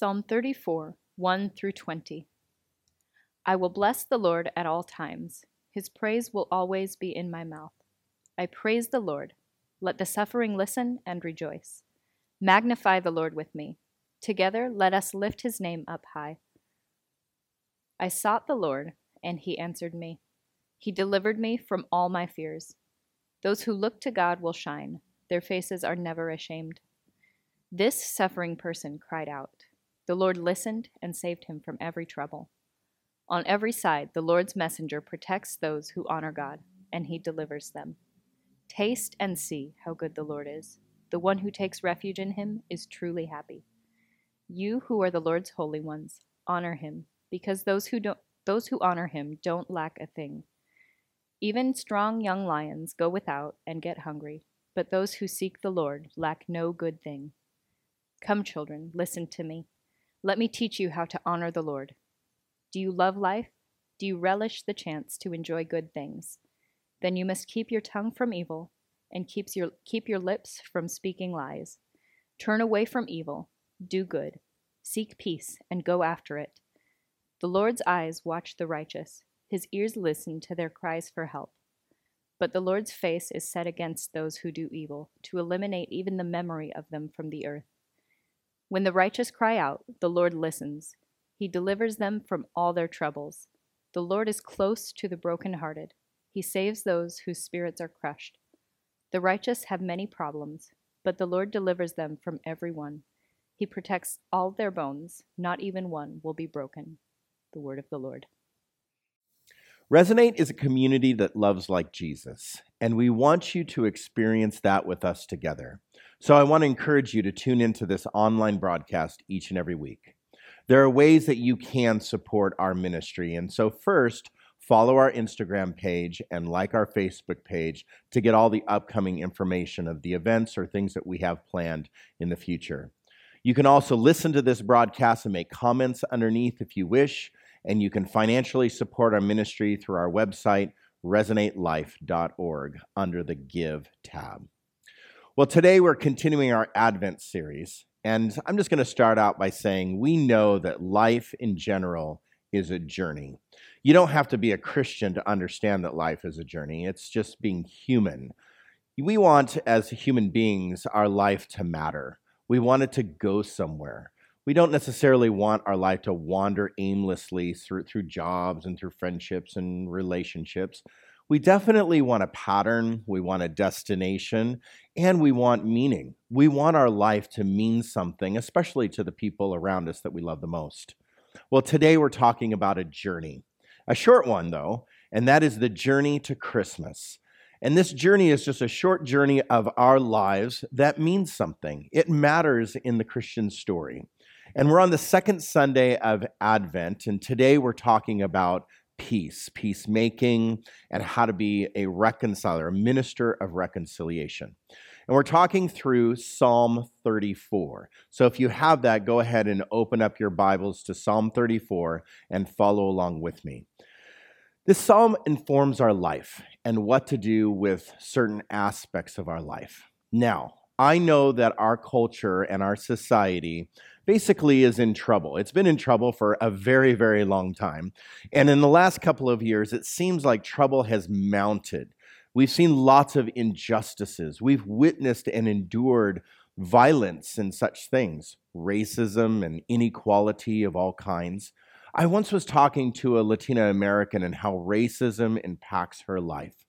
Psalm 34, 1 through 20. I will bless the Lord at all times. His praise will always be in my mouth. I praise the Lord. Let the suffering listen and rejoice. Magnify the Lord with me. Together let us lift his name up high. I sought the Lord, and he answered me. He delivered me from all my fears. Those who look to God will shine, their faces are never ashamed. This suffering person cried out. The Lord listened and saved him from every trouble. On every side, the Lord's messenger protects those who honor God, and he delivers them. Taste and see how good the Lord is. The one who takes refuge in him is truly happy. You who are the Lord's holy ones, honor him, because those who don't those who honor him don't lack a thing. Even strong young lions go without and get hungry, but those who seek the Lord lack no good thing. Come, children, listen to me. Let me teach you how to honor the Lord. Do you love life? Do you relish the chance to enjoy good things? Then you must keep your tongue from evil and keeps your, keep your lips from speaking lies. Turn away from evil, do good, seek peace, and go after it. The Lord's eyes watch the righteous, his ears listen to their cries for help. But the Lord's face is set against those who do evil, to eliminate even the memory of them from the earth. When the righteous cry out, the Lord listens. He delivers them from all their troubles. The Lord is close to the brokenhearted. He saves those whose spirits are crushed. The righteous have many problems, but the Lord delivers them from every one. He protects all their bones, not even one will be broken. The word of the Lord. Resonate is a community that loves like Jesus, and we want you to experience that with us together. So I want to encourage you to tune into this online broadcast each and every week. There are ways that you can support our ministry. And so, first, follow our Instagram page and like our Facebook page to get all the upcoming information of the events or things that we have planned in the future. You can also listen to this broadcast and make comments underneath if you wish, and you can financially support our ministry through our website, resonatelife.org, under the Give tab. Well, today we're continuing our Advent series, and I'm just going to start out by saying we know that life in general is a journey. You don't have to be a Christian to understand that life is a journey, it's just being human. We want, as human beings, our life to matter. We want it to go somewhere. We don't necessarily want our life to wander aimlessly through, through jobs and through friendships and relationships. We definitely want a pattern, we want a destination, and we want meaning. We want our life to mean something, especially to the people around us that we love the most. Well, today we're talking about a journey, a short one though, and that is the journey to Christmas. And this journey is just a short journey of our lives that means something. It matters in the Christian story. And we're on the second Sunday of Advent, and today we're talking about peace, peacemaking, and how to be a reconciler, a minister of reconciliation. And we're talking through Psalm 34. So if you have that, go ahead and open up your Bibles to Psalm 34 and follow along with me. This psalm informs our life and what to do with certain aspects of our life. Now, I know that our culture and our society basically is in trouble. It's been in trouble for a very, very long time. And in the last couple of years, it seems like trouble has mounted. We've seen lots of injustices. We've witnessed and endured violence and such things, racism and inequality of all kinds. I once was talking to a Latina American and how racism impacts her life.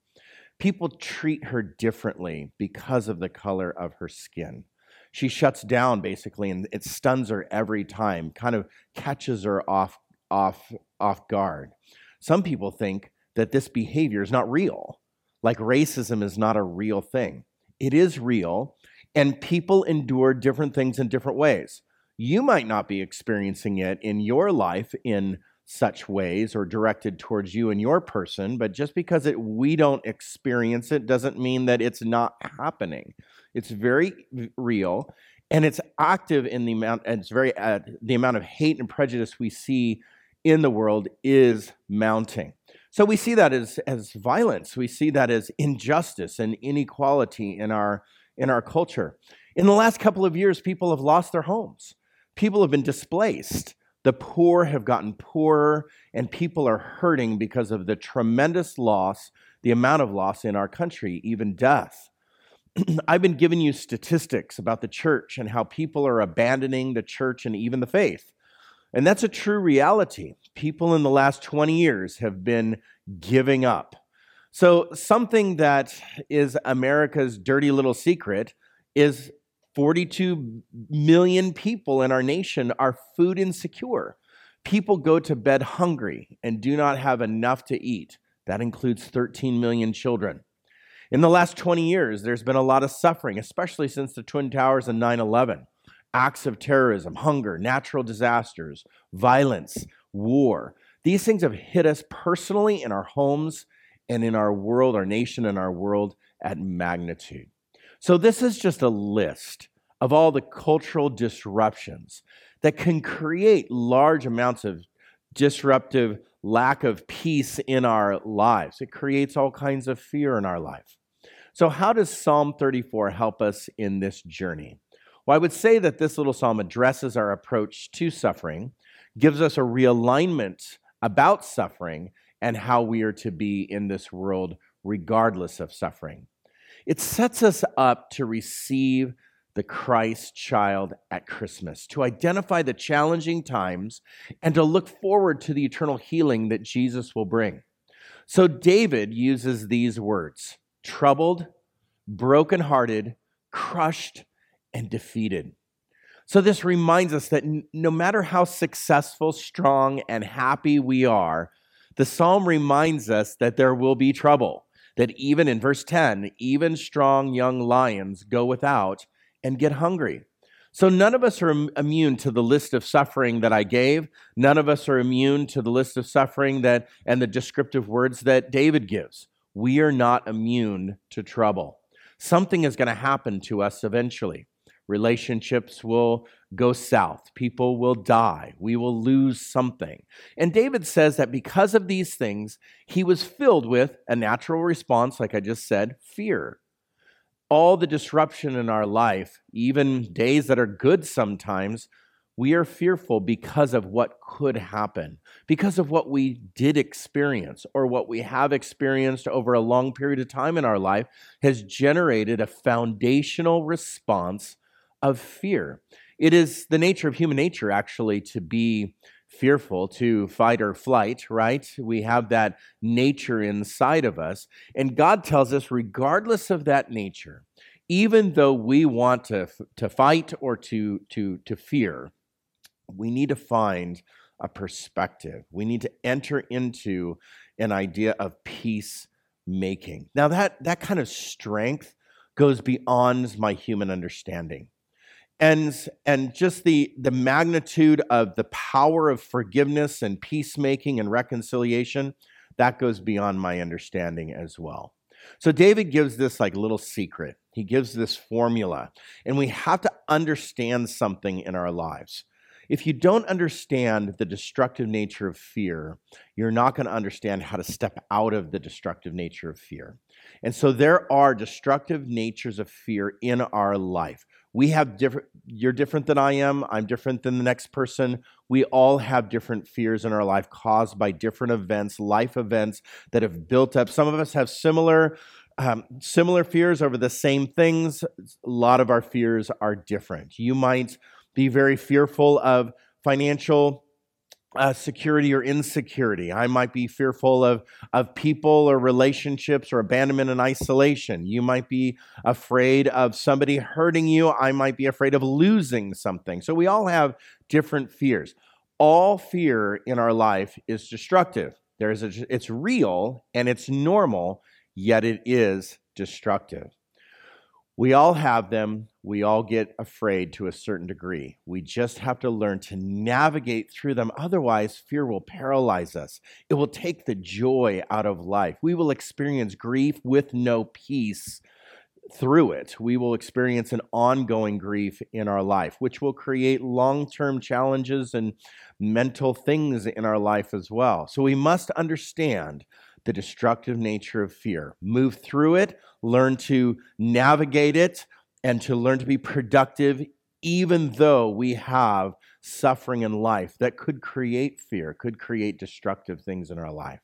People treat her differently because of the color of her skin she shuts down basically and it stuns her every time kind of catches her off off off guard. Some people think that this behavior is not real like racism is not a real thing. It is real and people endure different things in different ways. You might not be experiencing it in your life in such ways or directed towards you and your person but just because it, we don't experience it doesn't mean that it's not happening it's very real, and it's active in the amount. And it's very uh, the amount of hate and prejudice we see in the world is mounting. So we see that as as violence. We see that as injustice and inequality in our in our culture. In the last couple of years, people have lost their homes. People have been displaced. The poor have gotten poorer, and people are hurting because of the tremendous loss, the amount of loss in our country, even death. I've been giving you statistics about the church and how people are abandoning the church and even the faith. And that's a true reality. People in the last 20 years have been giving up. So, something that is America's dirty little secret is 42 million people in our nation are food insecure. People go to bed hungry and do not have enough to eat. That includes 13 million children. In the last 20 years, there's been a lot of suffering, especially since the Twin Towers and 9 11. Acts of terrorism, hunger, natural disasters, violence, war. These things have hit us personally in our homes and in our world, our nation and our world at magnitude. So, this is just a list of all the cultural disruptions that can create large amounts of disruptive lack of peace in our lives. It creates all kinds of fear in our life. So, how does Psalm 34 help us in this journey? Well, I would say that this little psalm addresses our approach to suffering, gives us a realignment about suffering and how we are to be in this world regardless of suffering. It sets us up to receive the Christ child at Christmas, to identify the challenging times and to look forward to the eternal healing that Jesus will bring. So David uses these words troubled, brokenhearted, crushed, and defeated. So, this reminds us that no matter how successful, strong, and happy we are, the psalm reminds us that there will be trouble that even in verse 10, even strong young lions go without and get hungry. So none of us are immune to the list of suffering that I gave. None of us are immune to the list of suffering that and the descriptive words that David gives. We are not immune to trouble. Something is going to happen to us eventually. Relationships will go south. People will die. We will lose something. And David says that because of these things, he was filled with a natural response, like I just said, fear. All the disruption in our life, even days that are good sometimes, we are fearful because of what could happen, because of what we did experience or what we have experienced over a long period of time in our life has generated a foundational response of fear. It is the nature of human nature, actually, to be fearful, to fight or flight, right? We have that nature inside of us. And God tells us, regardless of that nature, even though we want to, to fight or to, to, to fear, we need to find a perspective. We need to enter into an idea of peace making. Now, that, that kind of strength goes beyond my human understanding and and just the the magnitude of the power of forgiveness and peacemaking and reconciliation that goes beyond my understanding as well. So david gives this like little secret. He gives this formula and we have to understand something in our lives. If you don't understand the destructive nature of fear you're not going to understand how to step out of the destructive nature of fear. And so there are destructive natures of fear in our life we have different you're different than i am i'm different than the next person. We all have different fears in our life caused by different events life events that have built up. Some of us have similar um, similar fears over the same things. A lot of our fears are different. You might be very fearful of financial uh, security or insecurity. I might be fearful of, of people or relationships or abandonment and isolation. You might be afraid of somebody hurting you. I might be afraid of losing something. So we all have different fears. All fear in our life is destructive. There is a, it's real and it's normal, yet it is destructive. We all have them. We all get afraid to a certain degree. We just have to learn to navigate through them. Otherwise, fear will paralyze us. It will take the joy out of life. We will experience grief with no peace through it. We will experience an ongoing grief in our life, which will create long term challenges and mental things in our life as well. So we must understand the destructive nature of fear, move through it, learn to navigate it, and to learn to be productive even though we have suffering in life that could create fear, could create destructive things in our life.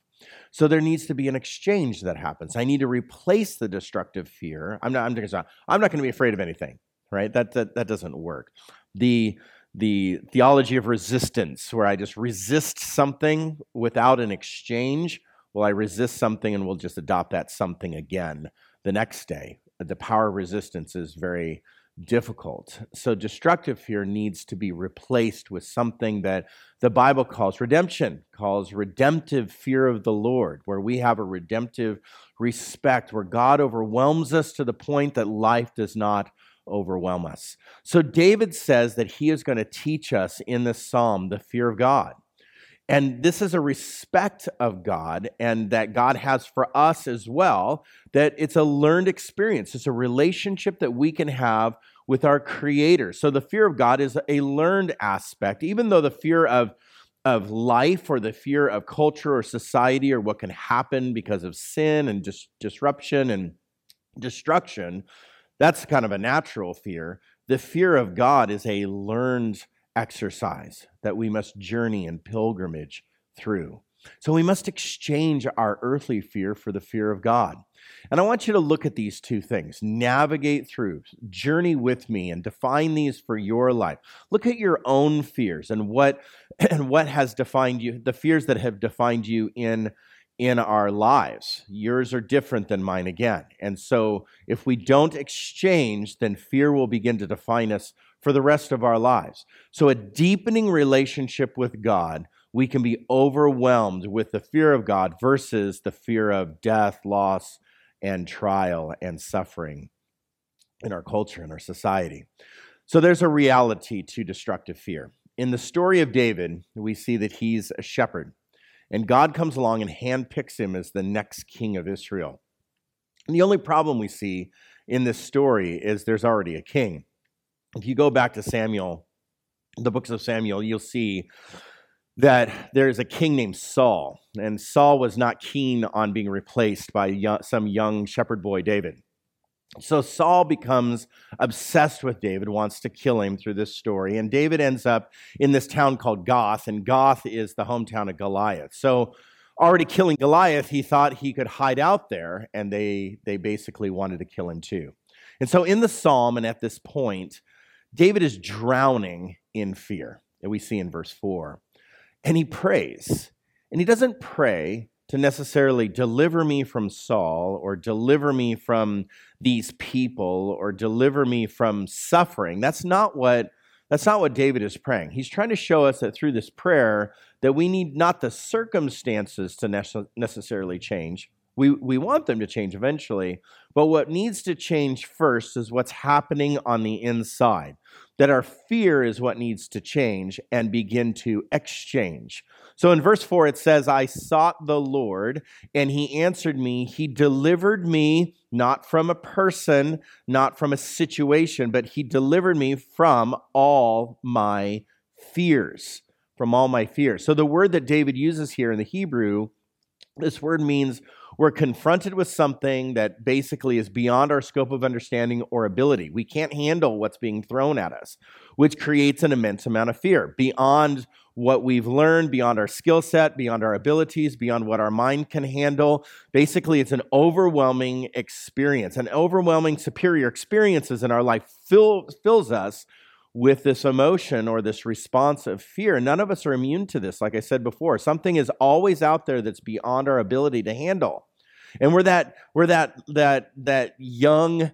So there needs to be an exchange that happens. I need to replace the destructive fear. I'm not. I'm, I'm not going to be afraid of anything. Right? That, that that doesn't work. The the theology of resistance, where I just resist something without an exchange. Well, I resist something and we'll just adopt that something again the next day. The power of resistance is very difficult. So, destructive fear needs to be replaced with something that the Bible calls redemption, calls redemptive fear of the Lord, where we have a redemptive respect, where God overwhelms us to the point that life does not overwhelm us. So, David says that he is going to teach us in this psalm the fear of God. And this is a respect of God and that God has for us as well, that it's a learned experience. It's a relationship that we can have with our Creator. So the fear of God is a learned aspect, even though the fear of of life or the fear of culture or society or what can happen because of sin and dis- disruption and destruction, that's kind of a natural fear. The fear of God is a learned exercise that we must journey in pilgrimage through. So we must exchange our earthly fear for the fear of God. And I want you to look at these two things navigate through, journey with me, and define these for your life. Look at your own fears and what, and what has defined you, the fears that have defined you in in our lives. Yours are different than mine again. And so if we don't exchange, then fear will begin to define us for the rest of our lives. So a deepening relationship with God, we can be overwhelmed with the fear of God versus the fear of death, loss, and trial and suffering in our culture, in our society. So there's a reality to destructive fear. In the story of David, we see that he's a shepherd, and God comes along and handpicks him as the next king of Israel. And the only problem we see in this story is there's already a king. If you go back to Samuel, the books of Samuel, you'll see that there's a king named Saul, and Saul was not keen on being replaced by some young shepherd boy, David. So Saul becomes obsessed with David, wants to kill him through this story, and David ends up in this town called Gath, and Gath is the hometown of Goliath. So already killing Goliath, he thought he could hide out there, and they, they basically wanted to kill him too. And so in the psalm, and at this point, David is drowning in fear, that we see in verse 4 and he prays. And he doesn't pray to necessarily deliver me from Saul or deliver me from these people or deliver me from suffering. That's not what that's not what David is praying. He's trying to show us that through this prayer that we need not the circumstances to necessarily change. We, we want them to change eventually, but what needs to change first is what's happening on the inside that our fear is what needs to change and begin to exchange. So in verse 4, it says, I sought the Lord, and he answered me. He delivered me not from a person, not from a situation, but he delivered me from all my fears. From all my fears. So the word that David uses here in the Hebrew, this word means we're confronted with something that basically is beyond our scope of understanding or ability. We can't handle what's being thrown at us, which creates an immense amount of fear beyond what we've learned, beyond our skill set, beyond our abilities, beyond what our mind can handle. Basically, it's an overwhelming experience. An overwhelming superior experiences in our life fill, fills us with this emotion or this response of fear. None of us are immune to this. Like I said before, something is always out there that's beyond our ability to handle. And we're that we're that that that young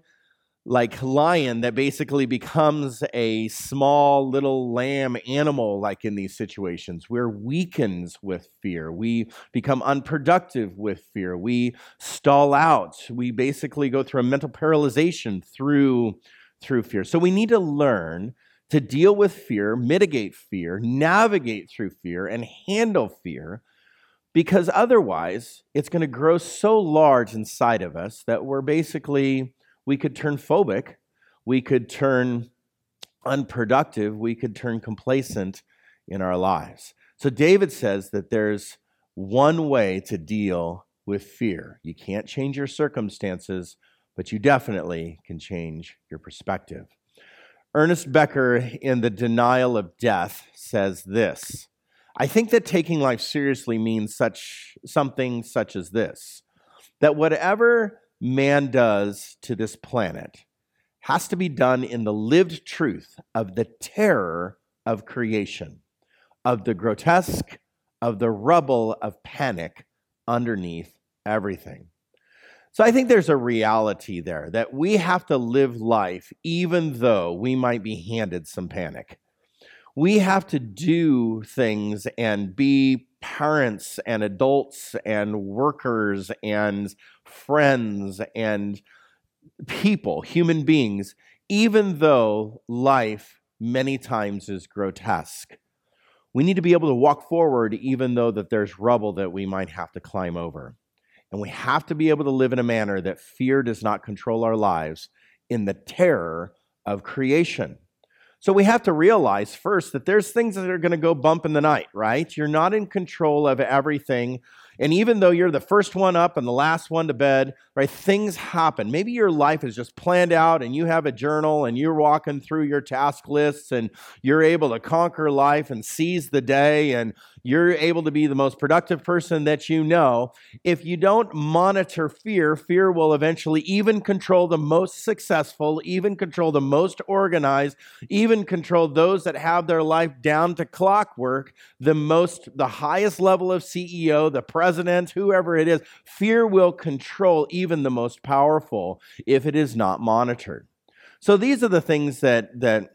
like lion that basically becomes a small little lamb animal like in these situations. We're weakens with fear. We become unproductive with fear. We stall out. We basically go through a mental paralyzation through through fear. So we need to learn to deal with fear, mitigate fear, navigate through fear, and handle fear, because otherwise it's going to grow so large inside of us that we're basically, we could turn phobic, we could turn unproductive, we could turn complacent in our lives. So David says that there's one way to deal with fear. You can't change your circumstances, but you definitely can change your perspective. Ernest Becker, in The Denial of Death, says this I think that taking life seriously means such something such as this that whatever man does to this planet has to be done in the lived truth of the terror of creation, of the grotesque, of the rubble of panic underneath everything. So I think there's a reality there that we have to live life even though we might be handed some panic. We have to do things and be parents and adults and workers and friends and people, human beings, even though life many times is grotesque. We need to be able to walk forward even though that there's rubble that we might have to climb over. And we have to be able to live in a manner that fear does not control our lives in the terror of creation. So we have to realize first that there's things that are going to go bump in the night, right? You're not in control of everything. And even though you're the first one up and the last one to bed, right, things happen. Maybe your life is just planned out and you have a journal and you're walking through your task lists and you're able to conquer life and seize the day and you're able to be the most productive person that you know. If you don't monitor fear, fear will eventually even control the most successful, even control the most organized, even control those that have their life down to clockwork, the most, the highest level of CEO, the president, whoever it is. Fear will control even the most powerful if it is not monitored. So these are the things that, that,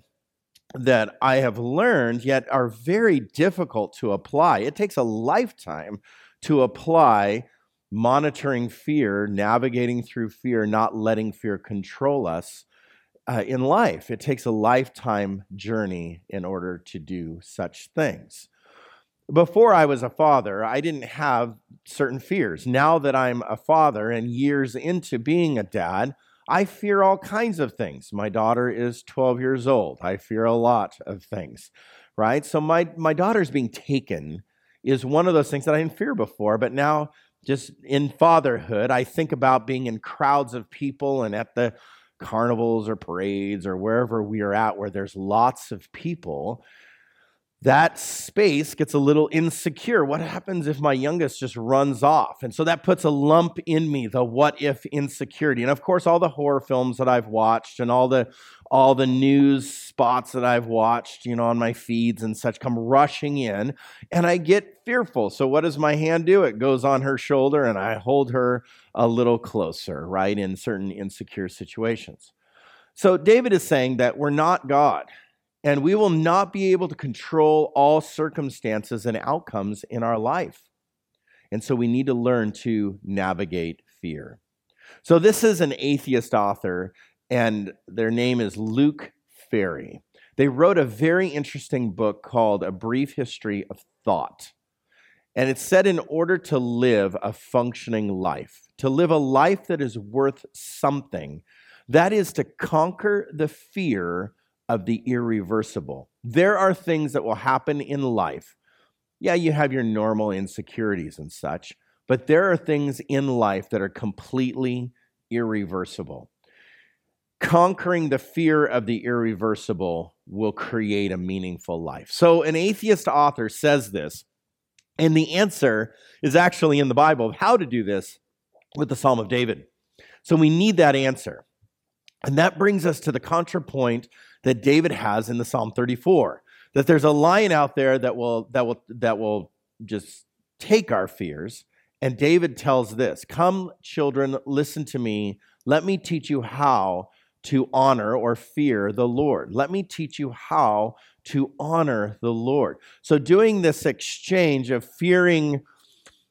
that I have learned, yet are very difficult to apply. It takes a lifetime to apply monitoring fear, navigating through fear, not letting fear control us uh, in life. It takes a lifetime journey in order to do such things. Before I was a father, I didn't have certain fears. Now that I'm a father and years into being a dad, I fear all kinds of things. My daughter is 12 years old. I fear a lot of things, right? So my, my daughter's being taken is one of those things that I didn't fear before, but now just in fatherhood, I think about being in crowds of people and at the carnivals or parades or wherever we are at where there's lots of people that space gets a little insecure. What happens if my youngest just runs off? And so that puts a lump in me, the what if insecurity. And of course, all the horror films that I've watched and all the all the news spots that I've watched, you know, on my feeds and such come rushing in, and I get fearful. So what does my hand do? It goes on her shoulder and I hold her a little closer, right, in certain insecure situations. So David is saying that we're not God and we will not be able to control all circumstances and outcomes in our life. And so we need to learn to navigate fear. So, this is an atheist author, and their name is Luc Ferry. They wrote a very interesting book called A Brief History of Thought. And it said, in order to live a functioning life, to live a life that is worth something, that is to conquer the fear of the irreversible. There are things that will happen in life. Yeah, you have your normal insecurities and such, but there are things in life that are completely irreversible. Conquering the fear of the irreversible will create a meaningful life. So, an atheist author says this, and the answer is actually in the Bible of how to do this with the Psalm of David. So, we need that answer. And that brings us to the contrapoint that David has in the Psalm 34. That there's a lion out there that will that will that will just take our fears. And David tells this Come, children, listen to me. Let me teach you how to honor or fear the Lord. Let me teach you how to honor the Lord. So, doing this exchange of fearing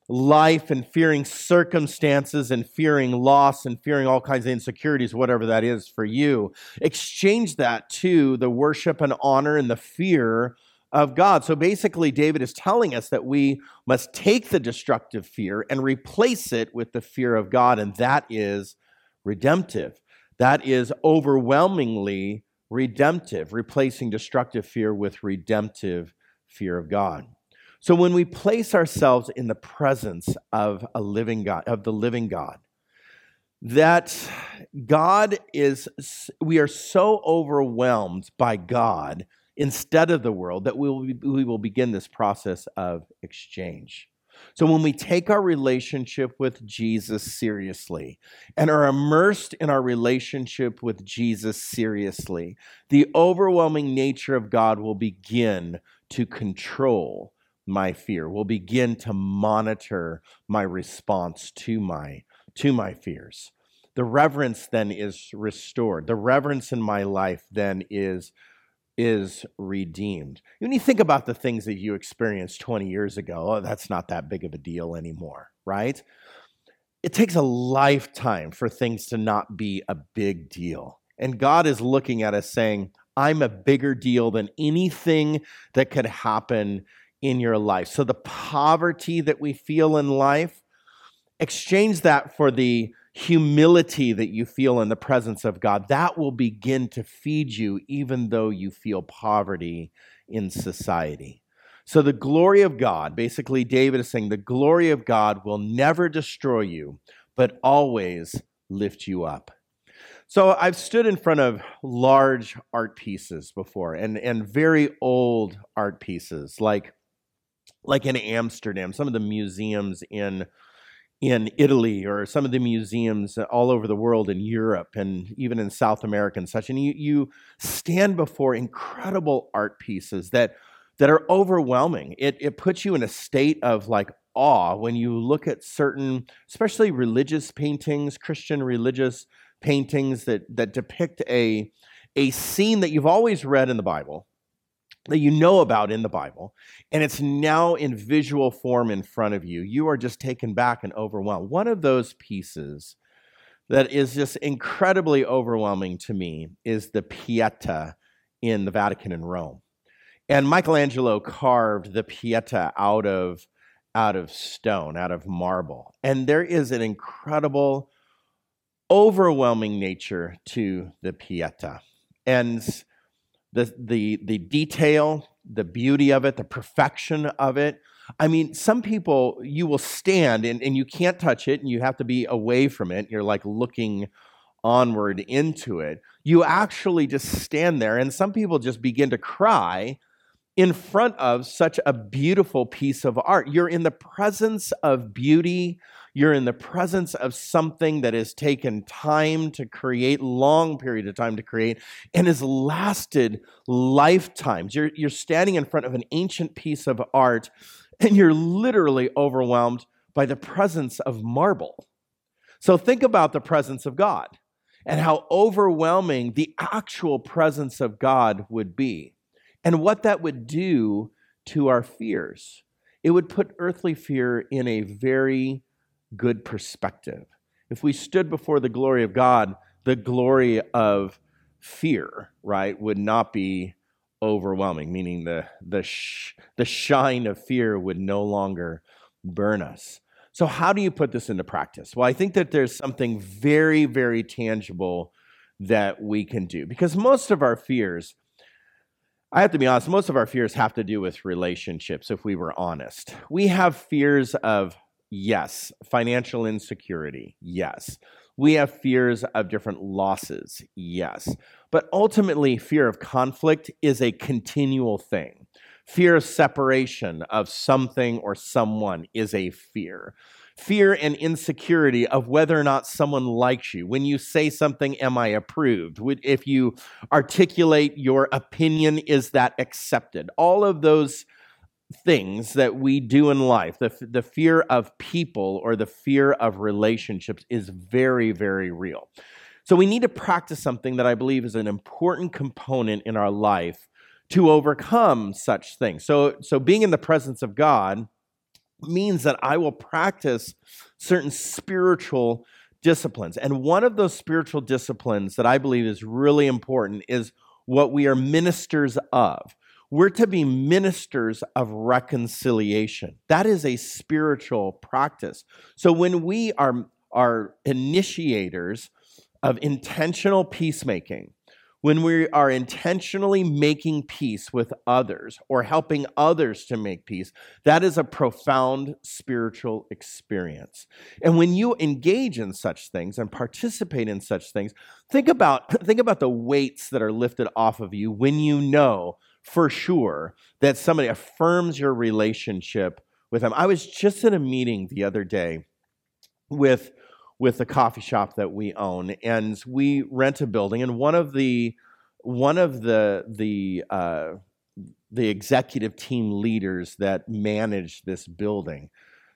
life and fearing circumstances and fearing loss and fearing all kinds of insecurities, whatever that is for you, exchange that to the worship and honor and the fear of God. So basically, David is telling us that we must take the destructive fear and replace it with the fear of God, and that is redemptive. That is overwhelmingly redemptive, replacing destructive fear with redemptive fear of God. So when we place ourselves in the presence of a living God, of the living God, that God is, we are so overwhelmed by God instead of the world that we will, we will begin this process of exchange. So, when we take our relationship with Jesus seriously and are immersed in our relationship with Jesus seriously, the overwhelming nature of God will begin to control my fear, will begin to monitor my response to my, to my fears. The reverence then is restored. The reverence in my life then is is redeemed. When you think about the things that you experienced 20 years ago, oh, that's not that big of a deal anymore, right? It takes a lifetime for things to not be a big deal. And God is looking at us saying, I'm a bigger deal than anything that could happen in your life. So the poverty that we feel in life, exchange that for the humility that you feel in the presence of God, that will begin to feed you even though you feel poverty in society. So, the glory of God, basically, David is saying the glory of God will never destroy you, but always lift you up. So, I've stood in front of large art pieces before and, and very old art pieces, like, like in Amsterdam, some of the museums in in Italy or some of the museums all over the world in Europe and even in South America and such. And you, you stand before incredible art pieces that, that are overwhelming. It, it puts you in a state of like awe when you look at certain, especially religious paintings, Christian religious paintings that, that depict a, a scene that you've always read in the Bible that you know about in the Bible, and it's now in visual form in front of you, you are just taken back and overwhelmed. One of those pieces that is just incredibly overwhelming to me is the Pieta in the Vatican in Rome. And Michelangelo carved the Pieta out of, out of stone, out of marble. And there is an incredible, overwhelming nature to the Pieta. And the, the, the detail, the beauty of it, the perfection of it. I mean, some people, you will stand and, and you can't touch it and you have to be away from it. You're like looking onward into it. You actually just stand there, and some people just begin to cry in front of such a beautiful piece of art. You're in the presence of beauty, you're in the presence of something that has taken time to create, long period of time to create, and has lasted lifetimes. You're, you're standing in front of an ancient piece of art, and you're literally overwhelmed by the presence of marble. So think about the presence of God and how overwhelming the actual presence of God would be, and what that would do to our fears. It would put earthly fear in a very good perspective. If we stood before the glory of God, the glory of fear, right, would not be overwhelming, meaning the, the, sh- the shine of fear would no longer burn us. So, how do you put this into practice? Well, I think that there's something very, very tangible that we can do because most of our fears, I have to be honest, most of our fears have to do with relationships, if we were honest. We have fears of Yes. Financial insecurity. Yes. We have fears of different losses. Yes. But ultimately, fear of conflict is a continual thing. Fear of separation of something or someone is a fear. Fear and insecurity of whether or not someone likes you. When you say something, am I approved? If you articulate your opinion, is that accepted? All of those things that we do in life, the, the fear of people or the fear of relationships is very, very real. So we need to practice something that I believe is an important component in our life to overcome such things. So, so being in the presence of God means that I will practice certain spiritual disciplines. And one of those spiritual disciplines that I believe is really important is what we are ministers of. We're to be ministers of reconciliation. That is a spiritual practice. So when we are, are initiators of intentional peacemaking, when we are intentionally making peace with others or helping others to make peace, that is a profound spiritual experience. And when you engage in such things and participate in such things, think about, think about the weights that are lifted off of you when you know for sure that somebody affirms your relationship with them. I was just in a meeting the other day with with the coffee shop that we own, and we rent a building. And one of the one of the the uh, the executive team leaders that manage this building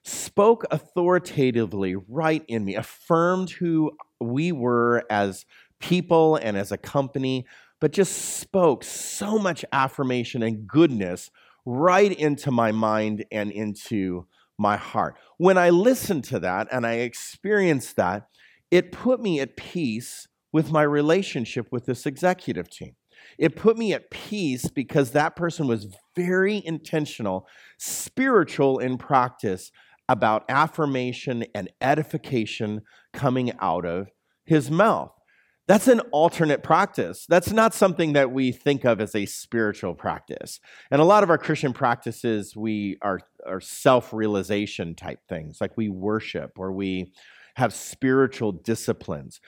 spoke authoritatively right in me, affirmed who we were as people and as a company, but just spoke so much affirmation and goodness right into my mind and into my heart. When I listened to that and I experienced that, it put me at peace with my relationship with this executive team. It put me at peace because that person was very intentional, spiritual in practice about affirmation and edification coming out of his mouth. That's an alternate practice. That's not something that we think of as a spiritual practice. And a lot of our Christian practices, we are, are self realization type things, like we worship or we have spiritual disciplines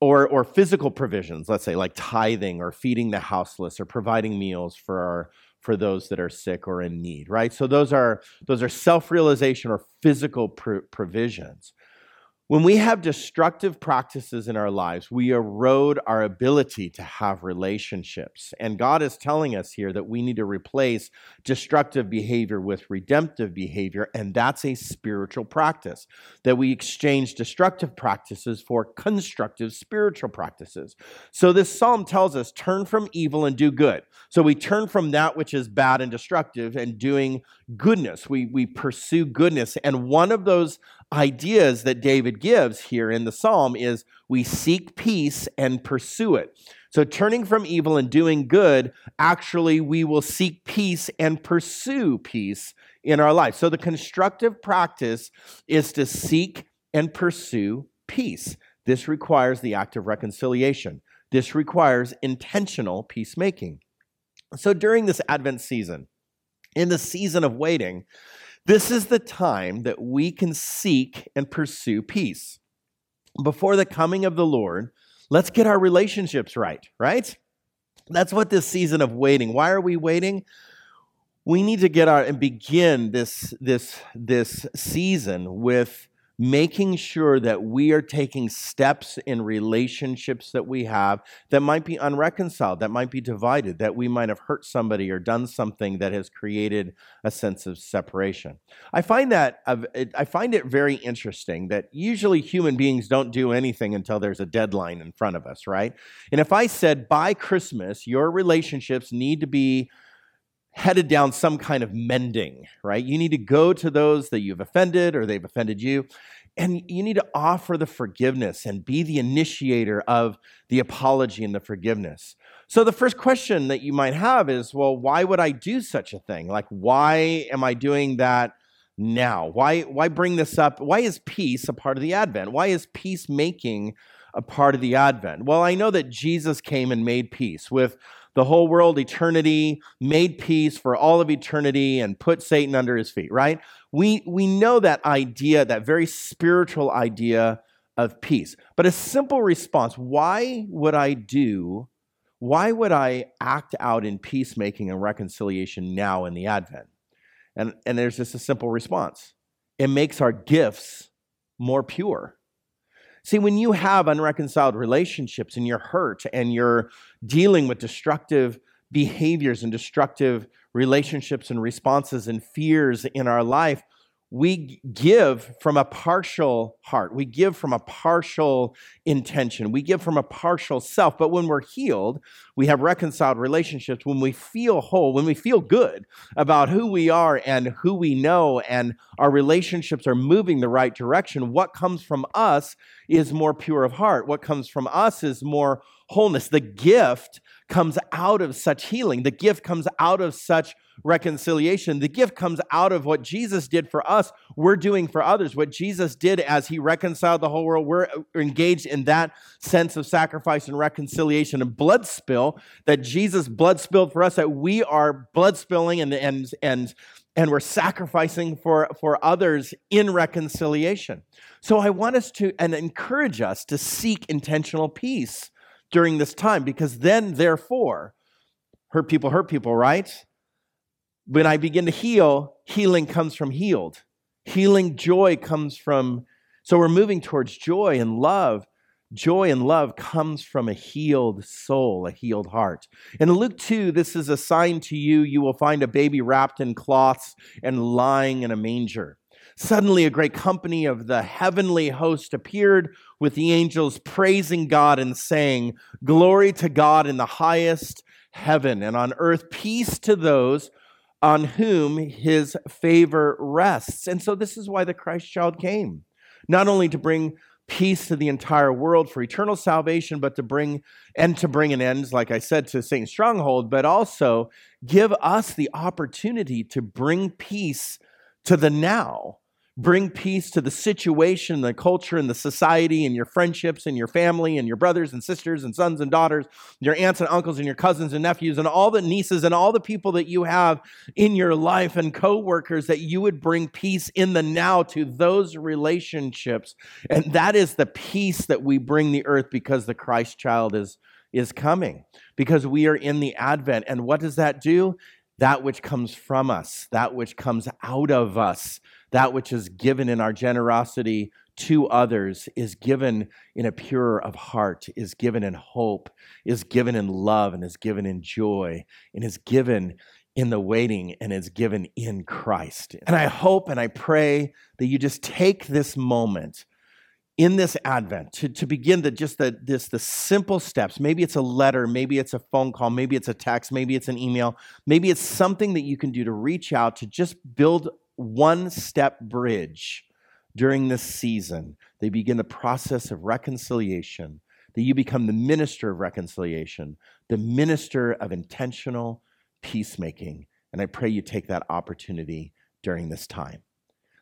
or, or physical provisions, let's say, like tithing or feeding the houseless or providing meals for our, for those that are sick or in need right so those are those are self-realization or physical pr- provisions when we have destructive practices in our lives, we erode our ability to have relationships. And God is telling us here that we need to replace destructive behavior with redemptive behavior. And that's a spiritual practice, that we exchange destructive practices for constructive spiritual practices. So this psalm tells us turn from evil and do good. So we turn from that which is bad and destructive and doing goodness. We, we pursue goodness. And one of those ideas that David gives here in the psalm is we seek peace and pursue it. So, turning from evil and doing good, actually, we will seek peace and pursue peace in our life. So, the constructive practice is to seek and pursue peace. This requires the act of reconciliation, this requires intentional peacemaking. So, during this Advent season, in the season of waiting, this is the time that we can seek and pursue peace. Before the coming of the Lord, let's get our relationships right, right? That's what this season of waiting. Why are we waiting? We need to get our and begin this this this season with making sure that we are taking steps in relationships that we have that might be unreconciled, that might be divided, that we might have hurt somebody or done something that has created a sense of separation. I find that I find it very interesting that usually human beings don't do anything until there's a deadline in front of us, right? And if I said by Christmas your relationships need to be headed down some kind of mending, right? You need to go to those that you've offended or they've offended you, and you need to offer the forgiveness and be the initiator of the apology and the forgiveness. So, the first question that you might have is well, why would I do such a thing? Like, why am I doing that? Now, why why bring this up? Why is peace a part of the Advent? Why is peacemaking a part of the Advent? Well, I know that Jesus came and made peace with the whole world, eternity, made peace for all of eternity, and put Satan under his feet, right? We, we know that idea, that very spiritual idea of peace. But a simple response why would I do, why would I act out in peacemaking and reconciliation now in the Advent? And, and there's just a simple response it makes our gifts more pure. See, when you have unreconciled relationships and you're hurt and you're dealing with destructive behaviors and destructive relationships and responses and fears in our life, we give from a partial heart. We give from a partial intention. We give from a partial self. But when we're healed, we have reconciled relationships. When we feel whole, when we feel good about who we are and who we know, and our relationships are moving the right direction, what comes from us is more pure of heart. What comes from us is more wholeness. The gift comes out of such healing. The gift comes out of such reconciliation. The gift comes out of what Jesus did for us, we're doing for others. What Jesus did as he reconciled the whole world, we're uh, engaged in that sense of sacrifice and reconciliation and blood spill that Jesus blood spilled for us, that we are blood spilling and, and, and, and we're sacrificing for, for others in reconciliation. So I want us to and encourage us to seek intentional peace during this time because then, therefore, hurt people hurt people, right? when I begin to heal, healing comes from healed. Healing joy comes from, so we're moving towards joy and love. Joy and love comes from a healed soul, a healed heart. In Luke 2, this is a sign to you. You will find a baby wrapped in cloths and lying in a manger. Suddenly, a great company of the heavenly host appeared with the angels praising God and saying, Glory to God in the highest heaven, and on earth peace to those on whom his favor rests. And so, this is why the Christ child came, not only to bring peace to the entire world for eternal salvation, but to bring and to bring an end, like I said, to Satan's stronghold, but also give us the opportunity to bring peace to the now bring peace to the situation, the culture, and the society, and your friendships, and your family, and your brothers and sisters, and sons and daughters, your aunts and uncles, and your cousins and nephews, and all the nieces, and all the people that you have in your life, and co workers, that you would bring peace in the now to those relationships. And that is the peace that we bring the earth because the Christ child is. Is coming because we are in the Advent. And what does that do? That which comes from us, that which comes out of us, that which is given in our generosity to others is given in a pure of heart, is given in hope, is given in love, and is given in joy, and is given in the waiting and is given in Christ. And I hope and I pray that you just take this moment in this advent to, to begin the just the this the simple steps maybe it's a letter maybe it's a phone call maybe it's a text maybe it's an email maybe it's something that you can do to reach out to just build one step bridge during this season. They begin the process of reconciliation, that you become the minister of reconciliation, the minister of intentional peacemaking. And I pray you take that opportunity during this time.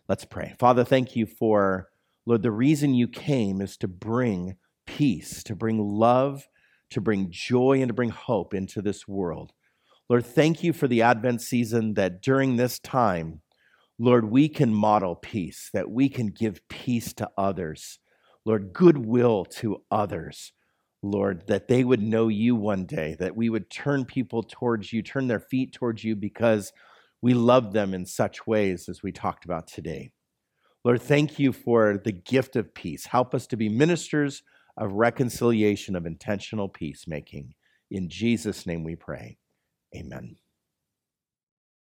Let's pray. Father, thank you for, Lord, the reason you came is to bring peace, to bring love, to bring joy, and to bring hope into this world. Lord, thank you for the Advent season that during this time, Lord, we can model peace, that we can give peace to others. Lord, goodwill to others. Lord, that they would know you one day, that we would turn people towards you, turn their feet towards you because we love them in such ways as we talked about today. Lord, thank you for the gift of peace. Help us to be ministers of reconciliation, of intentional peacemaking. In Jesus' name we pray. Amen.